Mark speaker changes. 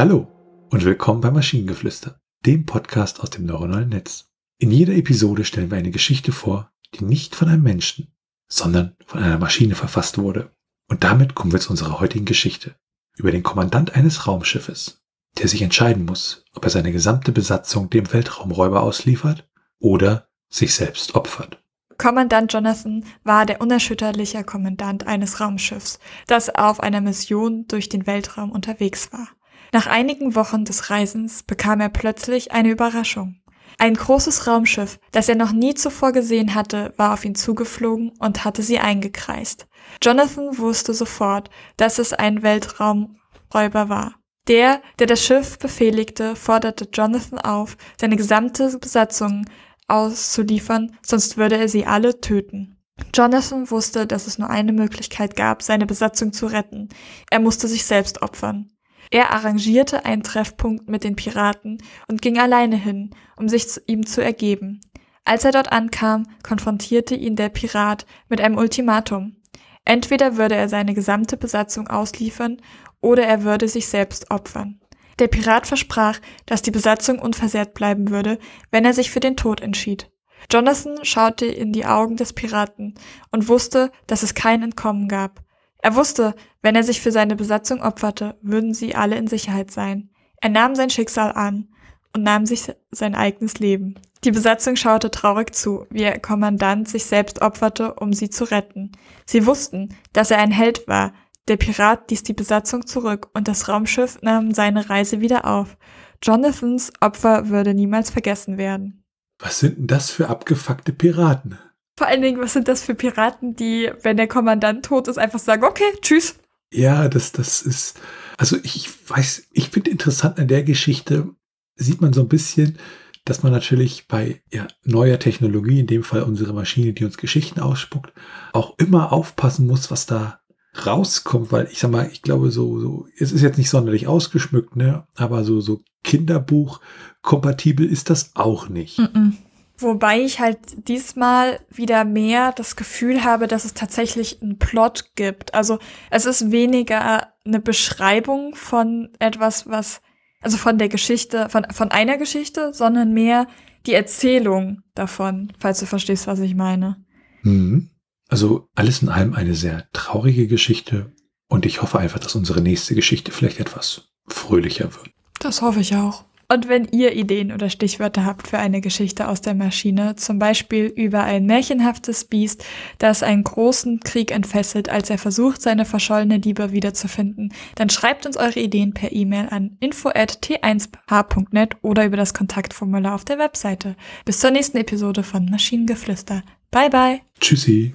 Speaker 1: Hallo und willkommen bei Maschinengeflüster, dem Podcast aus dem neuronalen Netz. In jeder Episode stellen wir eine Geschichte vor, die nicht von einem Menschen, sondern von einer Maschine verfasst wurde. Und damit kommen wir zu unserer heutigen Geschichte über den Kommandant eines Raumschiffes, der sich entscheiden muss, ob er seine gesamte Besatzung dem Weltraumräuber ausliefert oder sich selbst opfert.
Speaker 2: Kommandant Jonathan war der unerschütterliche Kommandant eines Raumschiffs, das auf einer Mission durch den Weltraum unterwegs war. Nach einigen Wochen des Reisens bekam er plötzlich eine Überraschung. Ein großes Raumschiff, das er noch nie zuvor gesehen hatte, war auf ihn zugeflogen und hatte sie eingekreist. Jonathan wusste sofort, dass es ein Weltraumräuber war. Der, der das Schiff befehligte, forderte Jonathan auf, seine gesamte Besatzung auszuliefern, sonst würde er sie alle töten. Jonathan wusste, dass es nur eine Möglichkeit gab, seine Besatzung zu retten. Er musste sich selbst opfern. Er arrangierte einen Treffpunkt mit den Piraten und ging alleine hin, um sich zu ihm zu ergeben. Als er dort ankam, konfrontierte ihn der Pirat mit einem Ultimatum. Entweder würde er seine gesamte Besatzung ausliefern oder er würde sich selbst opfern. Der Pirat versprach, dass die Besatzung unversehrt bleiben würde, wenn er sich für den Tod entschied. Jonathan schaute in die Augen des Piraten und wusste, dass es kein Entkommen gab. Er wusste, wenn er sich für seine Besatzung opferte, würden sie alle in Sicherheit sein. Er nahm sein Schicksal an und nahm sich sein eigenes Leben. Die Besatzung schaute traurig zu, wie ihr Kommandant sich selbst opferte, um sie zu retten. Sie wussten, dass er ein Held war, der Pirat ließ die Besatzung zurück und das Raumschiff nahm seine Reise wieder auf. Jonathans Opfer würde niemals vergessen werden.
Speaker 1: Was sind denn das für abgefuckte Piraten?
Speaker 2: Vor allen Dingen, was sind das für Piraten, die, wenn der Kommandant tot ist, einfach sagen, okay, tschüss.
Speaker 1: Ja, das, das ist, also ich weiß, ich finde interessant an der Geschichte, sieht man so ein bisschen, dass man natürlich bei ja, neuer Technologie, in dem Fall unsere Maschine, die uns Geschichten ausspuckt, auch immer aufpassen muss, was da rauskommt, weil ich sag mal, ich glaube, so, so, es ist jetzt nicht sonderlich ausgeschmückt, ne, aber so, so Kinderbuch kompatibel ist das auch nicht. Mm -mm.
Speaker 2: Wobei ich halt diesmal wieder mehr das Gefühl habe, dass es tatsächlich einen Plot gibt. Also es ist weniger eine Beschreibung von etwas, was, also von der Geschichte, von, von einer Geschichte, sondern mehr die Erzählung davon, falls du verstehst, was ich meine.
Speaker 1: Mhm. Also alles in allem eine sehr traurige Geschichte und ich hoffe einfach, dass unsere nächste Geschichte vielleicht etwas fröhlicher wird.
Speaker 2: Das hoffe ich auch. Und wenn ihr Ideen oder Stichwörter habt für eine Geschichte aus der Maschine, zum Beispiel über ein märchenhaftes Biest, das einen großen Krieg entfesselt, als er versucht, seine verschollene Liebe wiederzufinden, dann schreibt uns eure Ideen per E-Mail an info@t1h.net oder über das Kontaktformular auf der Webseite. Bis zur nächsten Episode von Maschinengeflüster. Bye bye.
Speaker 1: Tschüssi.